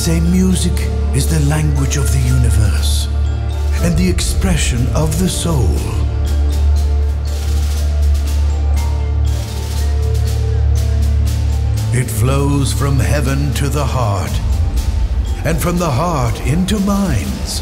say music is the language of the universe and the expression of the soul. It flows from heaven to the heart, and from the heart into minds.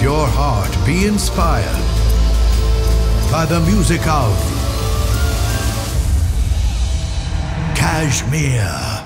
Your heart be inspired by the music of KSHMR.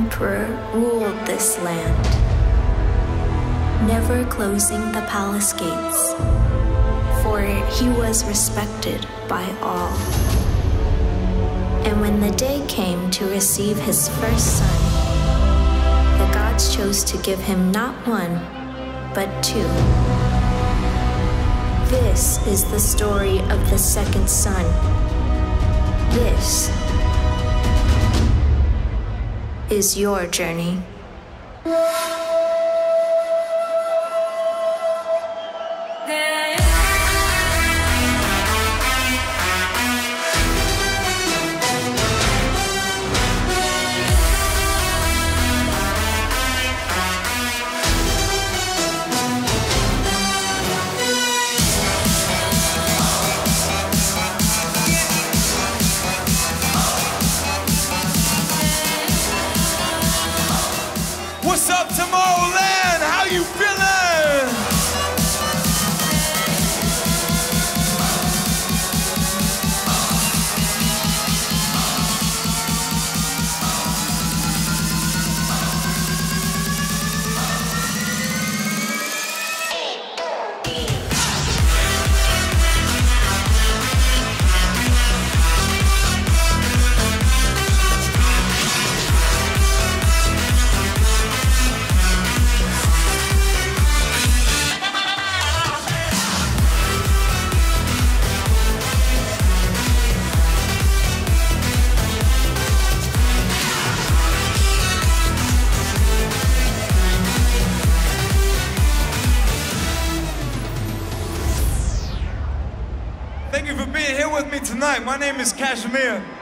Emperor ruled this land, never closing the palace gates, for he was respected by all. And when the day came to receive his first son, the gods chose to give him not one, but two. This is the story of the second son. This is your journey. Thank you for being here with me tonight. My name is KSHMR.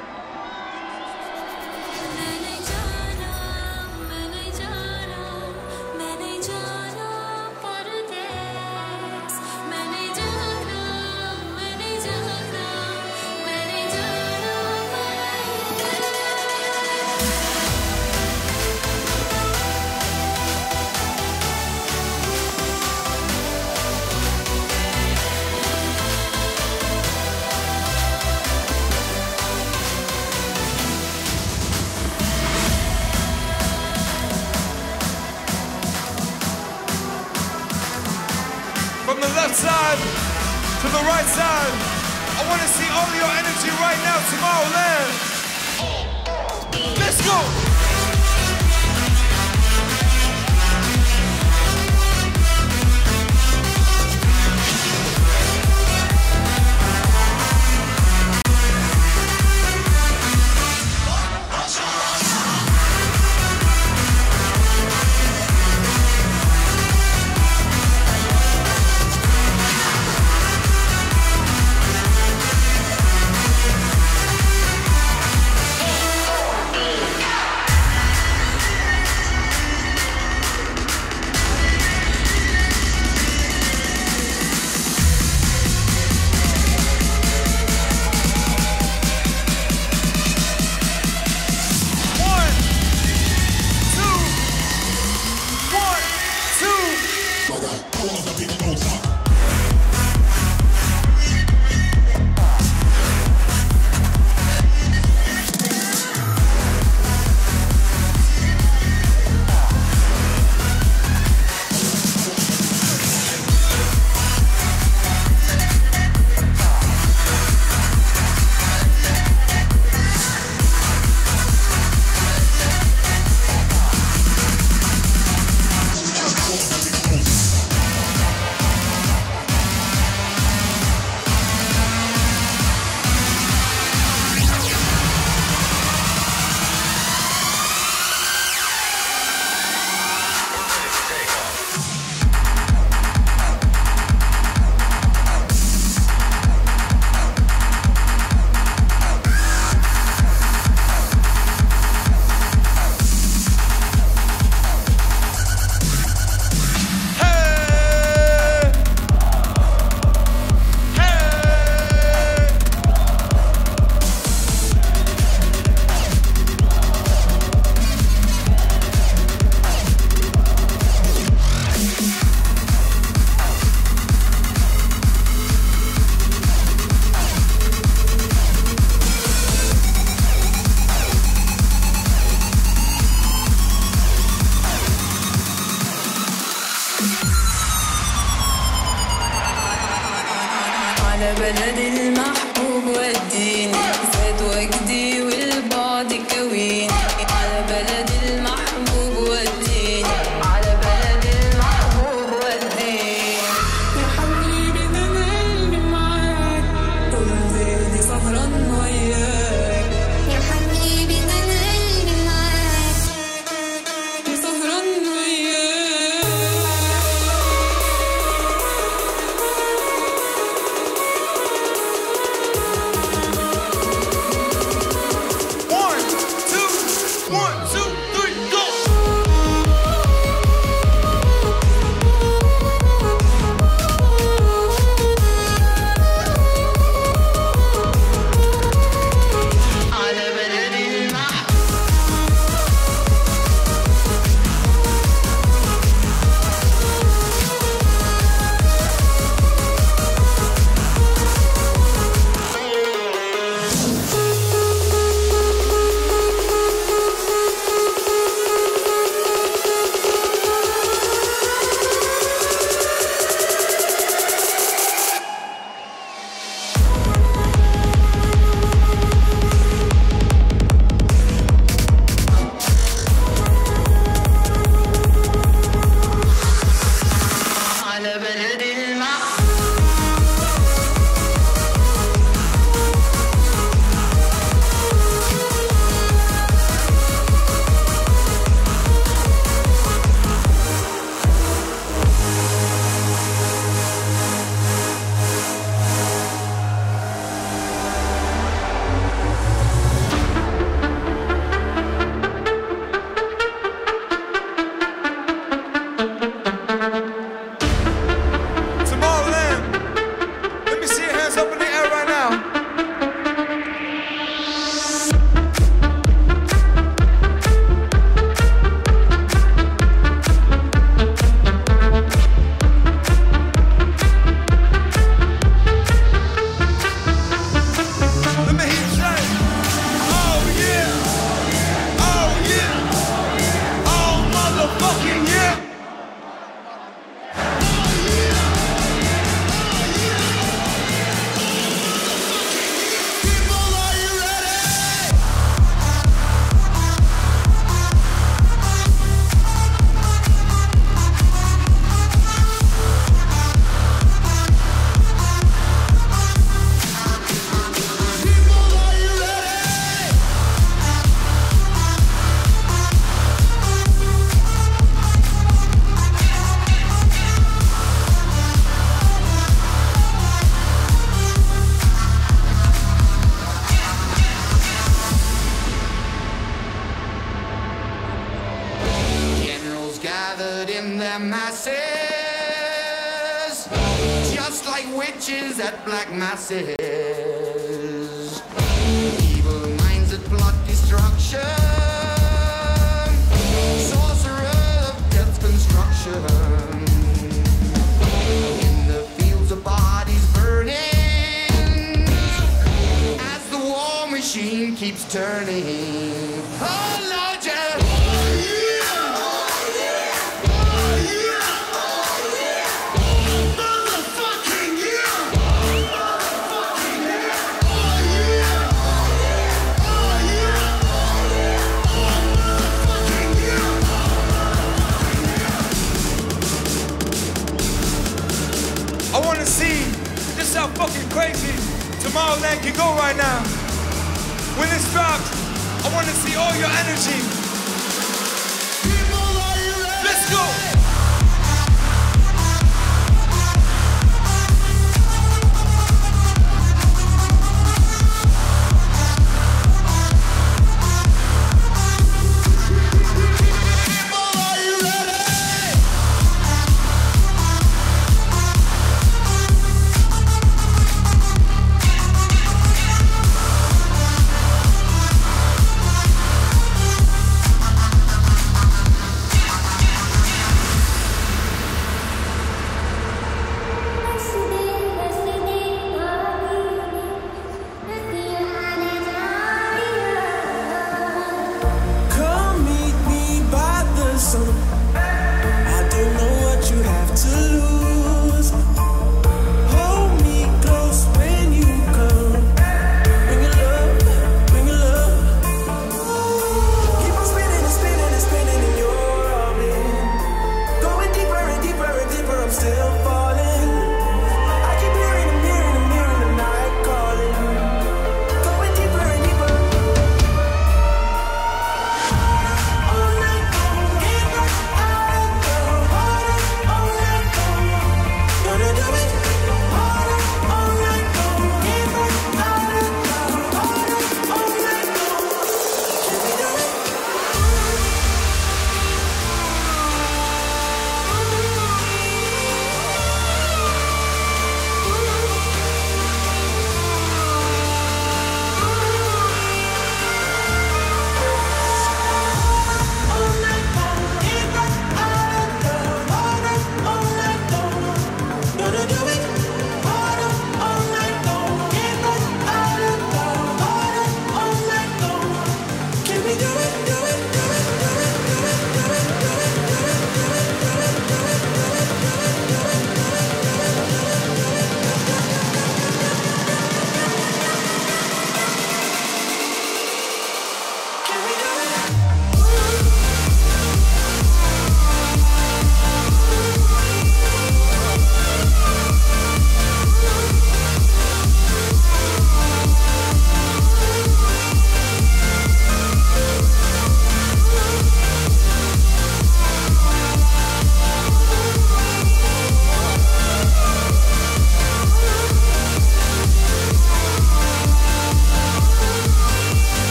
से है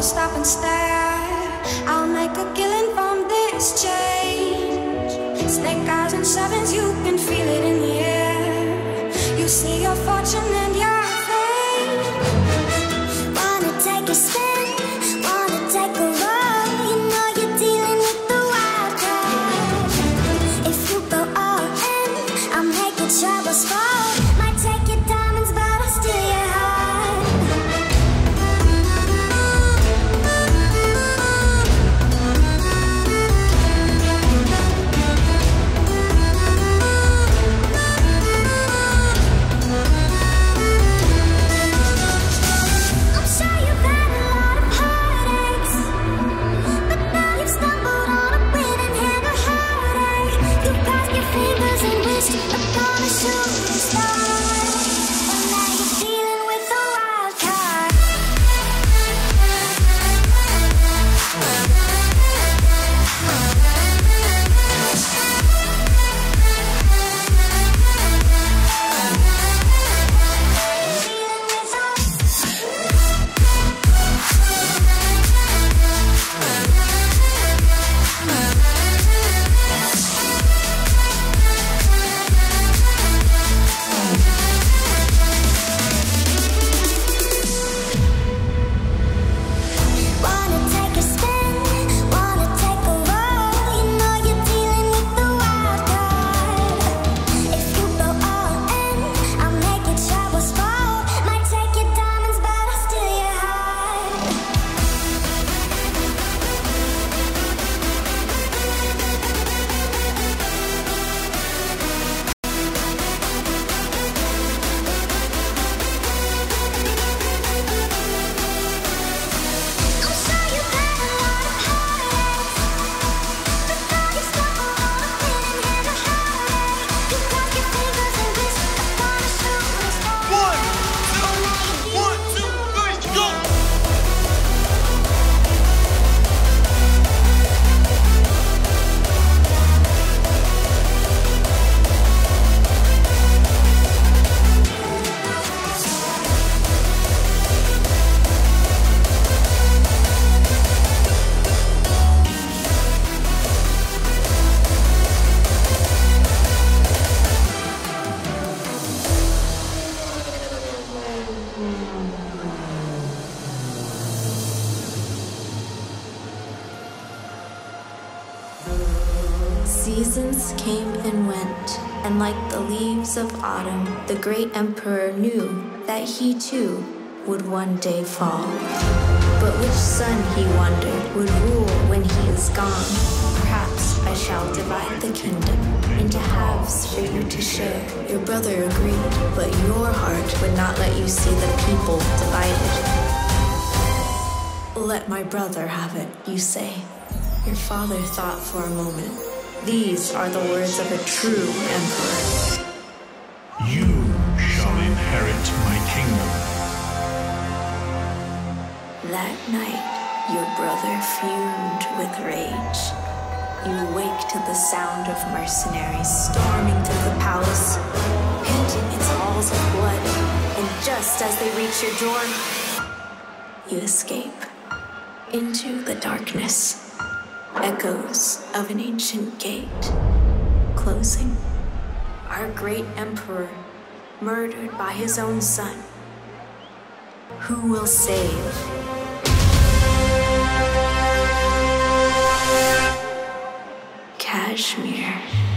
will stop and stare. I'll make a killing from this change. Snake eyes and sevens, you can feel it in the air. You see your fortune and leaves of autumn, the great emperor knew that he too would one day fall. But which son, he wondered, would rule when he is gone? Perhaps I shall divide the kingdom into halves for you to share. Your brother agreed, but your heart would not let you see the people divided. Let my brother have it, you say. Your father thought for a moment. These are the words of a true emperor. That night, your brother fumed with rage. You wake to the sound of mercenaries storming through the palace, painting its halls of blood, and just as they reach your door, you escape into the darkness. Echoes of an ancient gate closing. Our great emperor murdered by his own son. Who will save? KSHMR.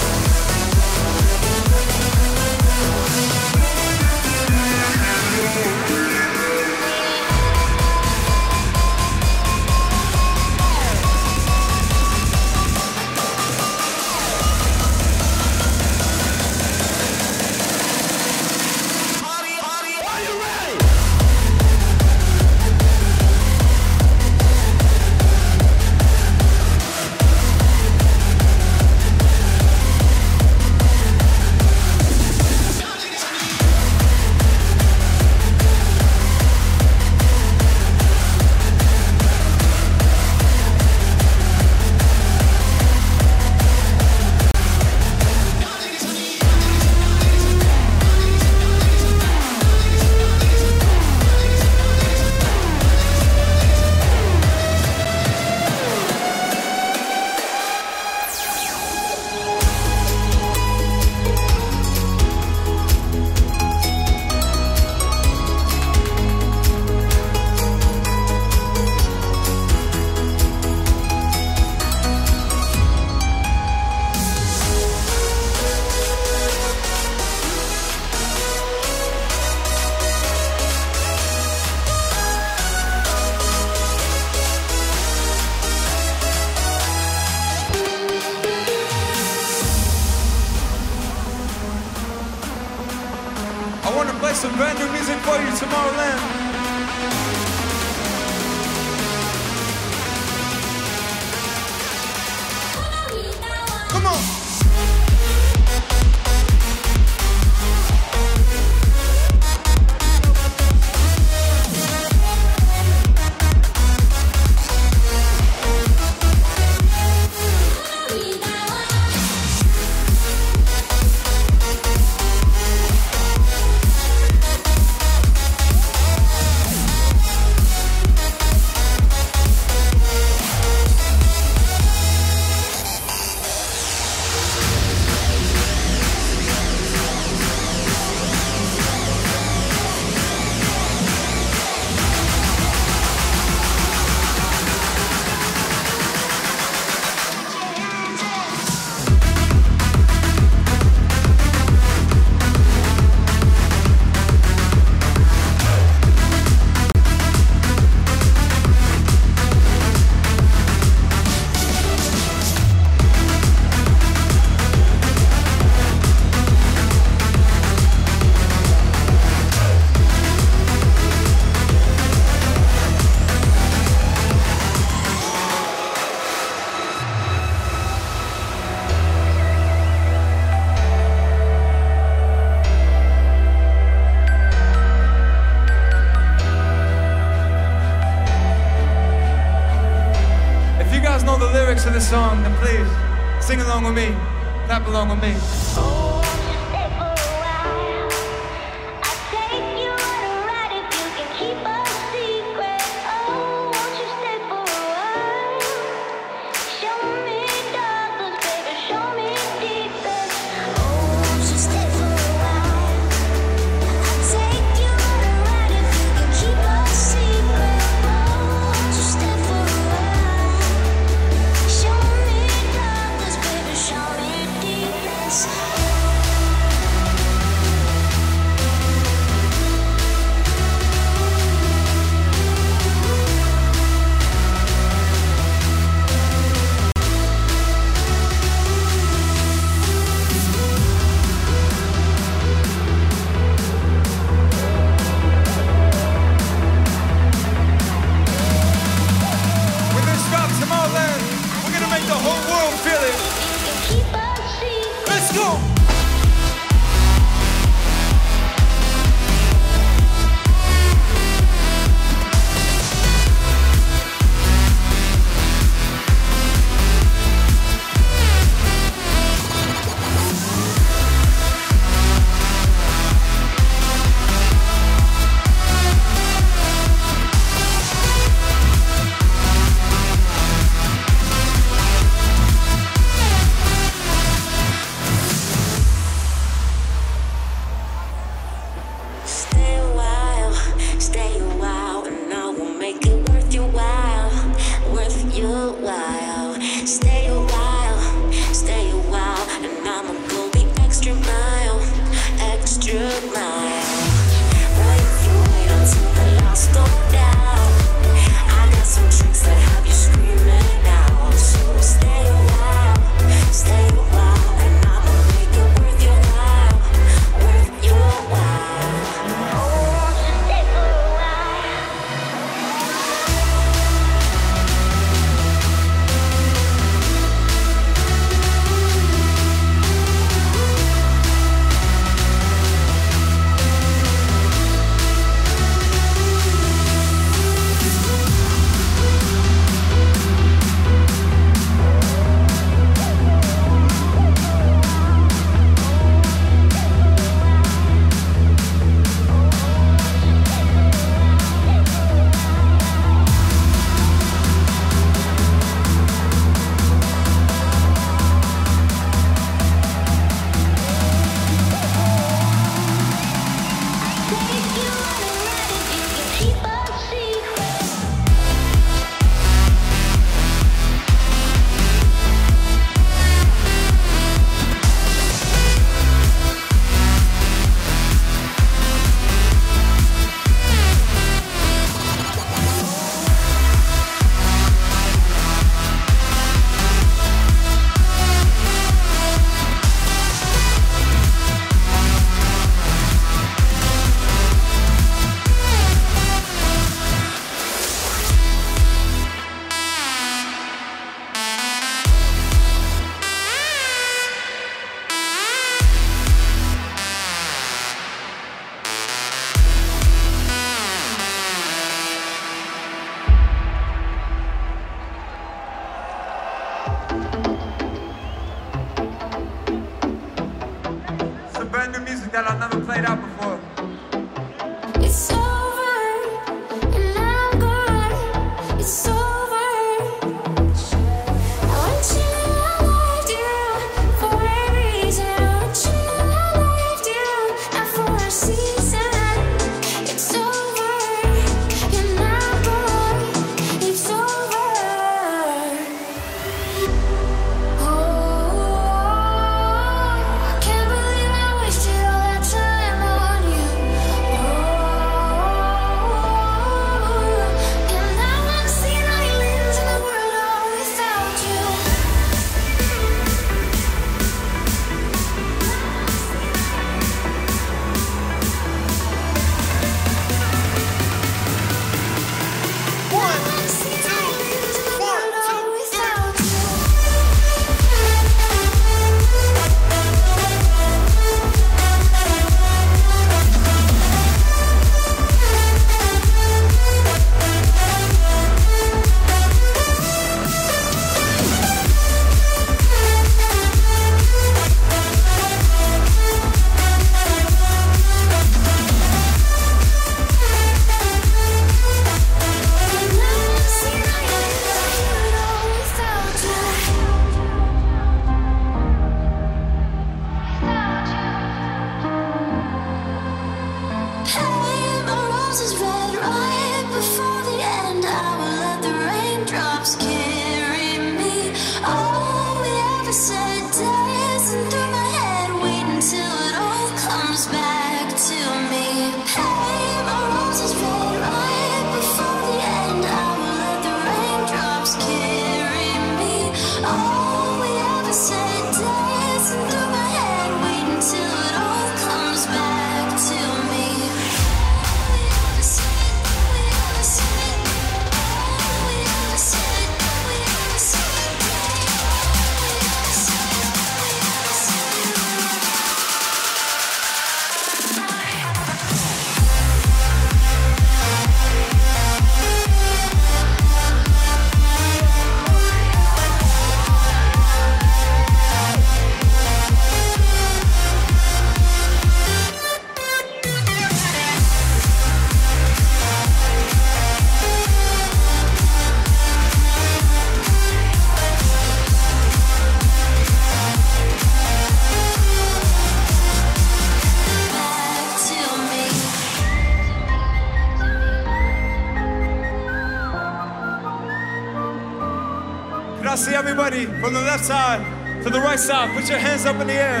side, to the right side. Put your hands up in the air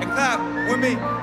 and clap with me.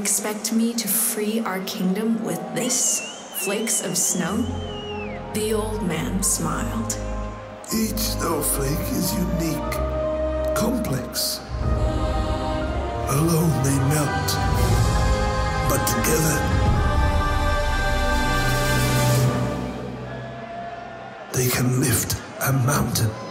Expect me to free our kingdom with this? Flakes of snow? The old man smiled. Each snowflake is unique, complex. Alone they melt, but together they can lift a mountain.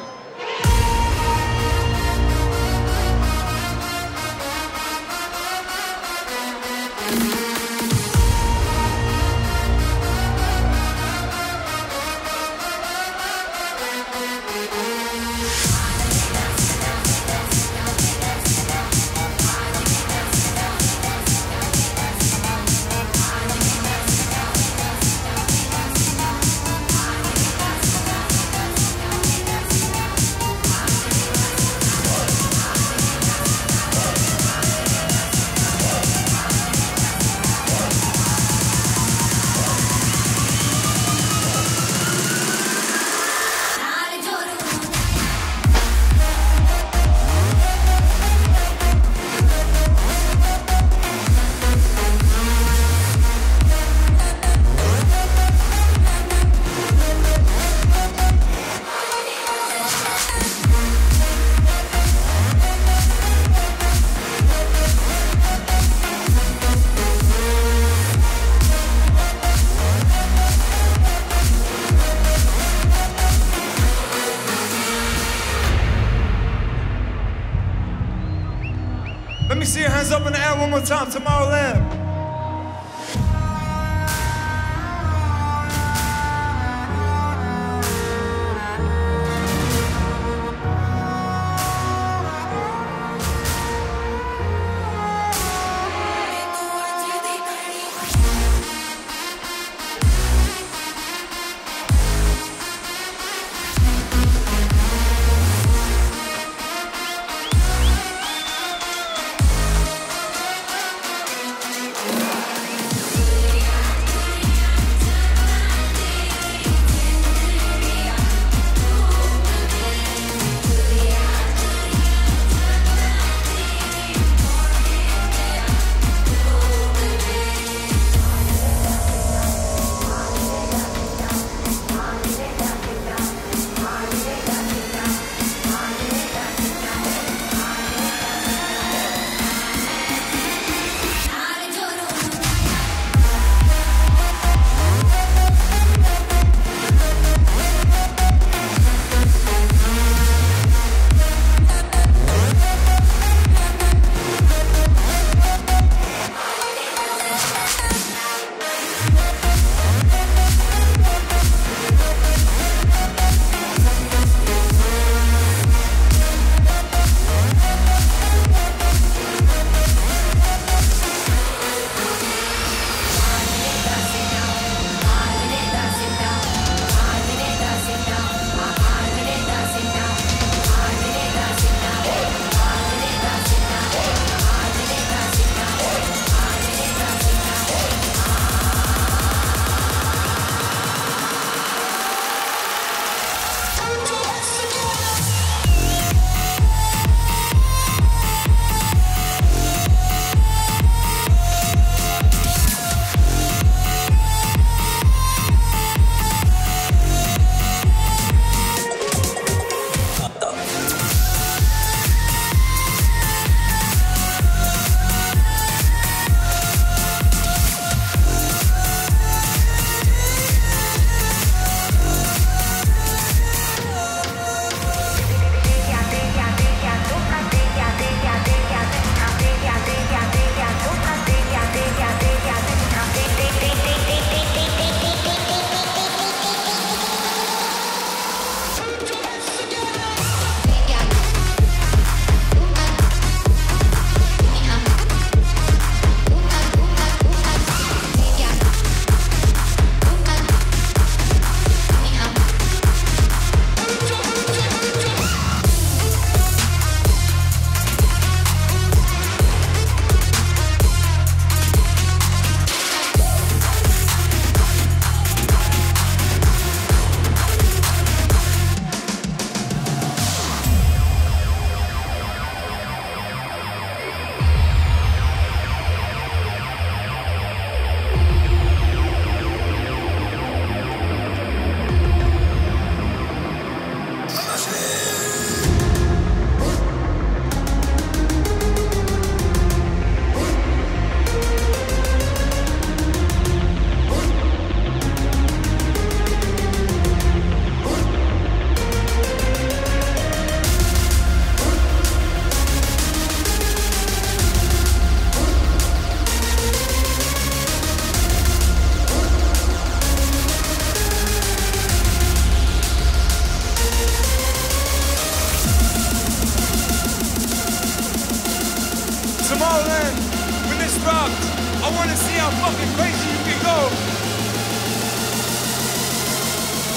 When this drops, I wanna see how fucking crazy you can go.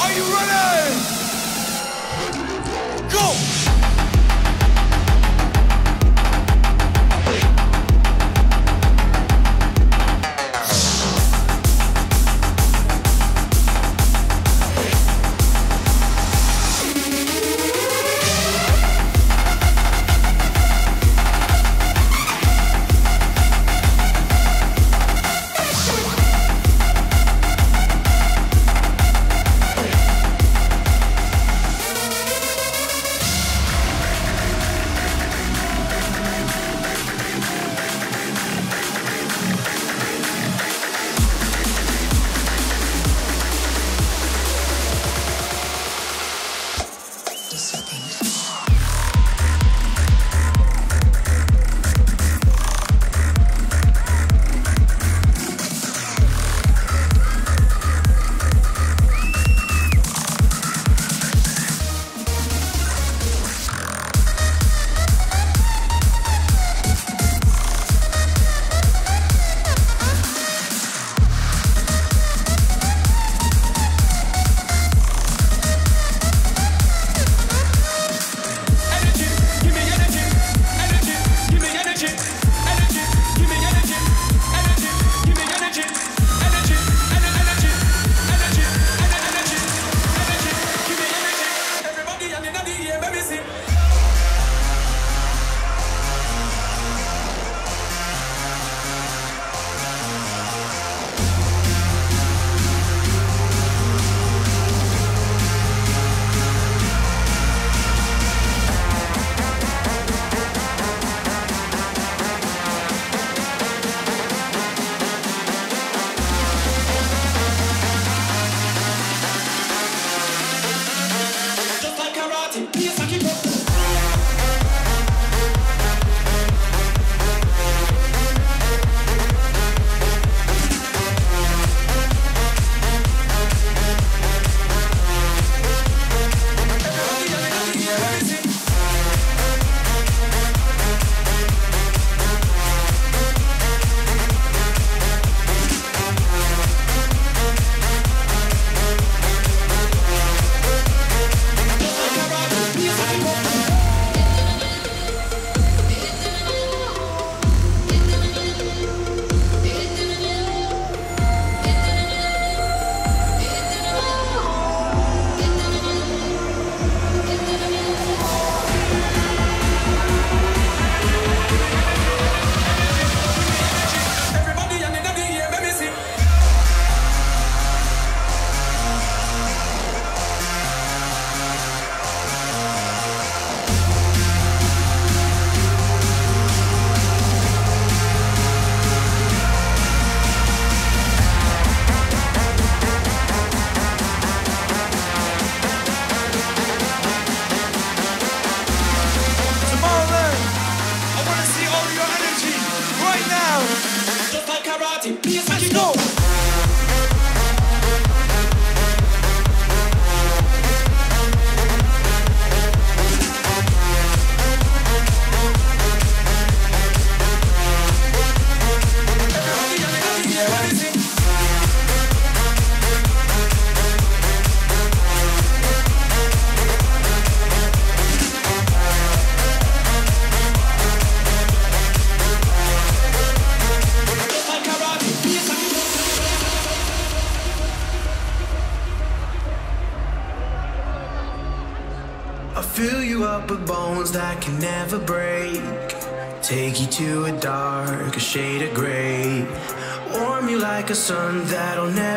Are you ready? Go! shade of gray. Warm you like a sun that'll never.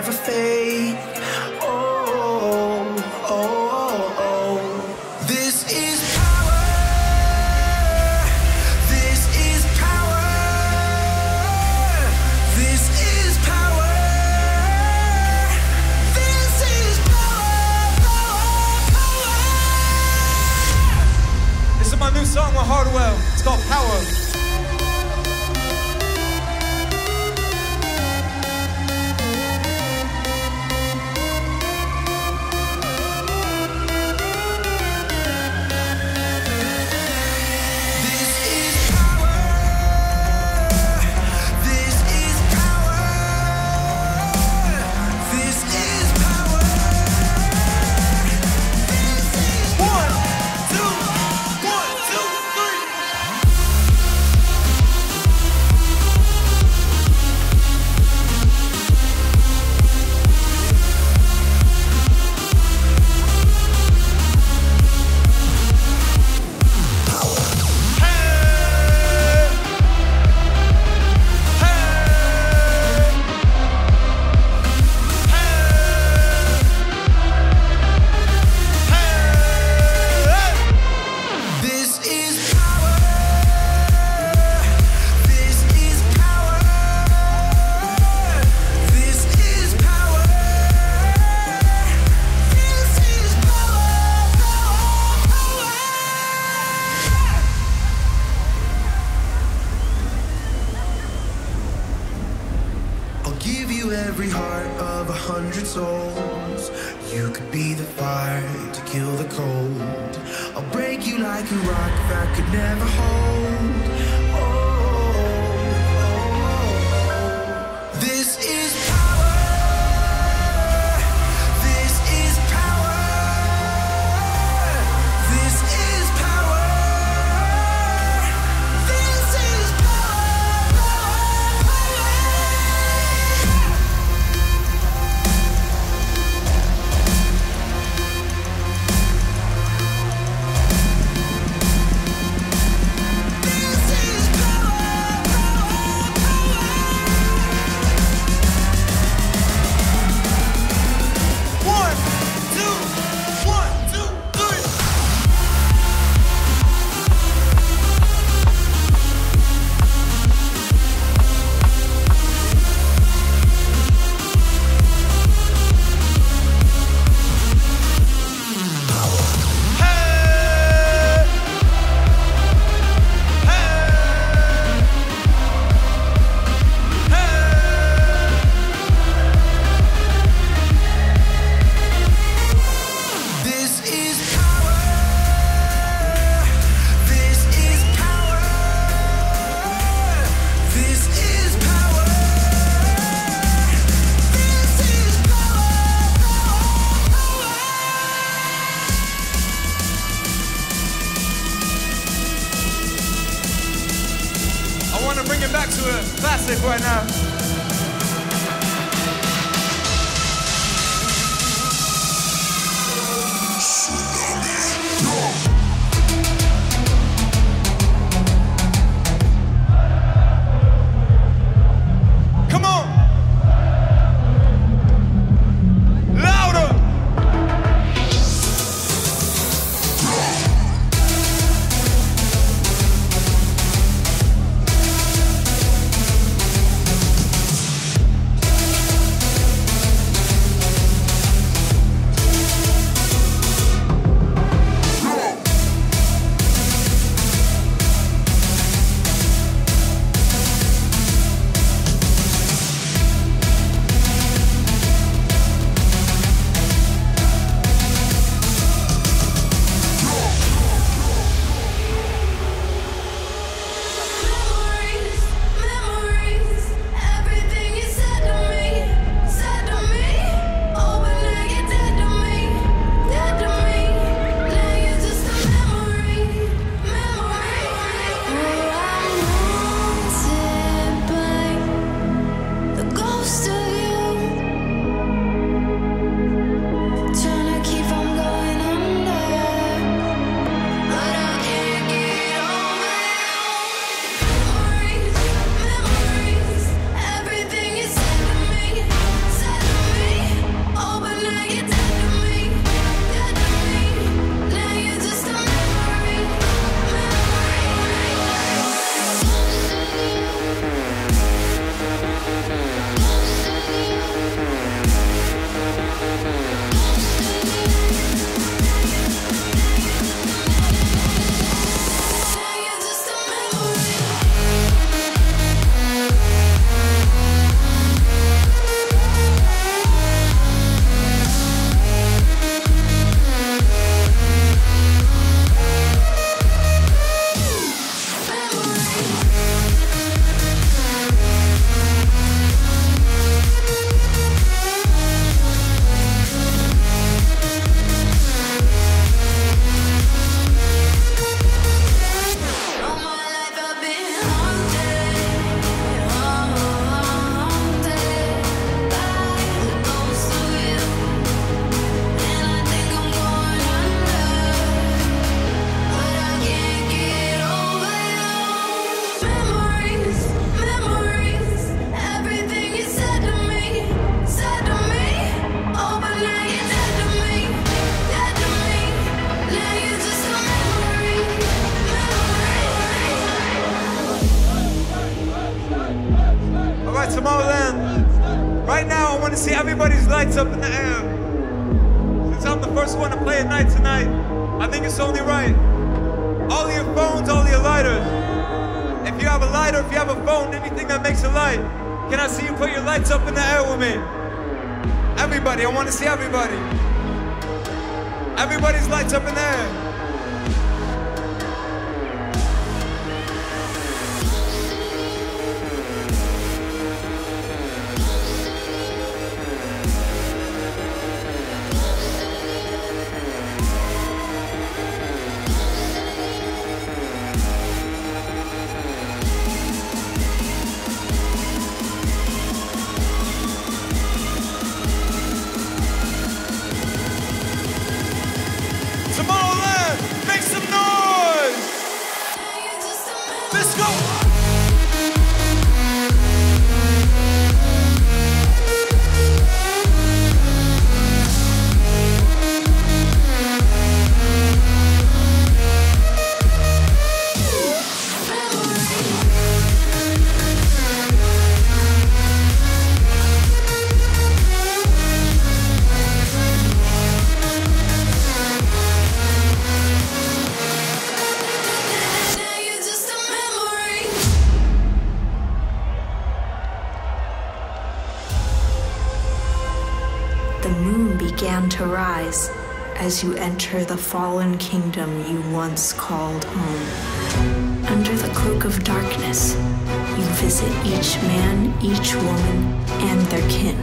You enter the fallen kingdom you once called home. Under the cloak of darkness, you visit each man, each woman, and their kin.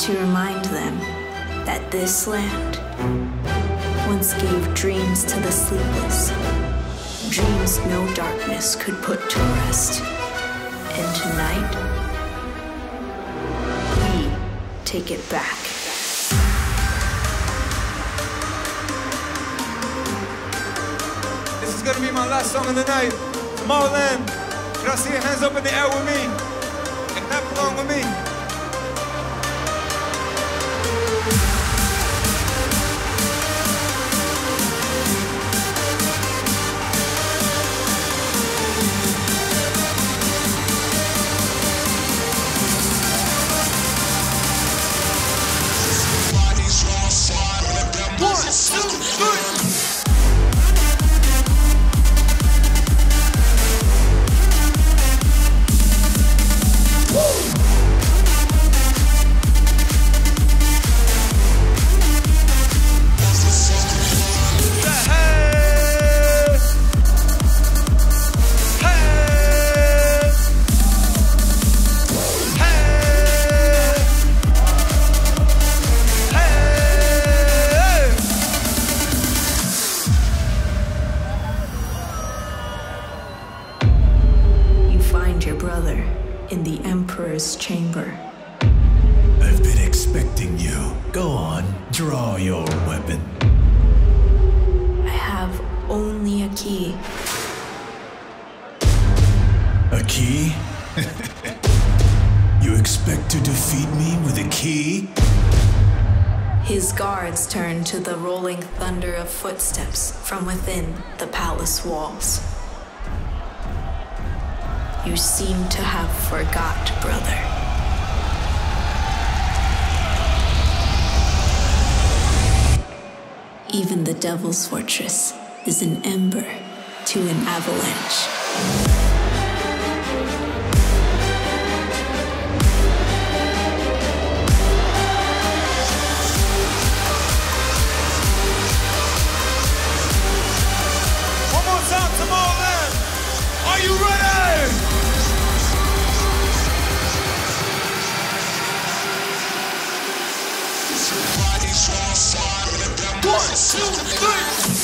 To remind them that this land once gave dreams to the sleepless, dreams no darkness could put to rest. And tonight, we take it back. Gonna be my last song of the night. Tomorrowland, can I see your hands up in the air with me? And clap along with me. You seem to have forgot, brother. Even the Devil's Fortress is an ember to an avalanche. One, two, three.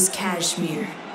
Is KSHMR.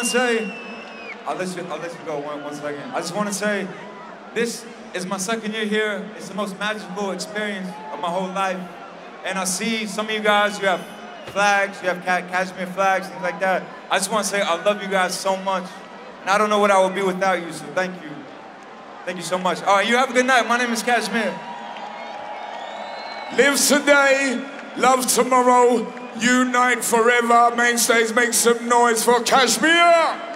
Want to say, I'll let you, I'll let you go one, one second. I just want to say, this is my second year here. It's the most magical experience of my whole life. And I see some of you guys, you have flags, you have ca- KSHMR flags, things like that. I just want to say, I love you guys so much. And I don't know what I would be without you, so thank you. Thank you so much. All right, you have a good night. My name is KSHMR. Live today, love tomorrow, unite forever. Mainstays, make some noise for KSHMR.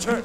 Turn.